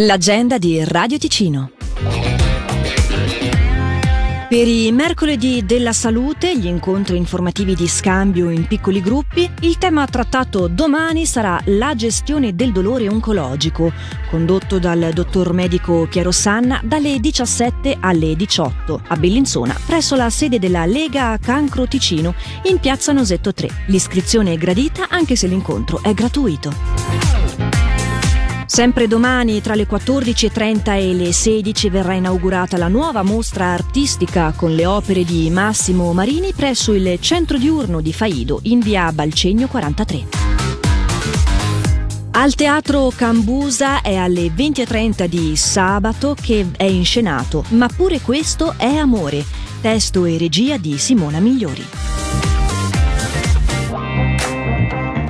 L'agenda di Radio Ticino. Per i mercoledì della salute, gli incontri informativi di scambio in piccoli gruppi, il tema trattato domani sarà la gestione del dolore oncologico, condotto dal dottor medico Chiaro Sanna dalle 17 alle 18 a Bellinzona, presso la sede della Lega Cancro Ticino in piazza Nosetto 3. L'iscrizione è gradita anche se l'incontro è gratuito. Sempre domani tra le 14.30 e le 16 verrà inaugurata la nuova mostra artistica con le opere di Massimo Marini presso il centro diurno di Faido in via Balcegno 43. Al teatro Cambusa è alle 20.30 di sabato che è inscenato, ma pure questo è amore, testo e regia di Simona Migliori.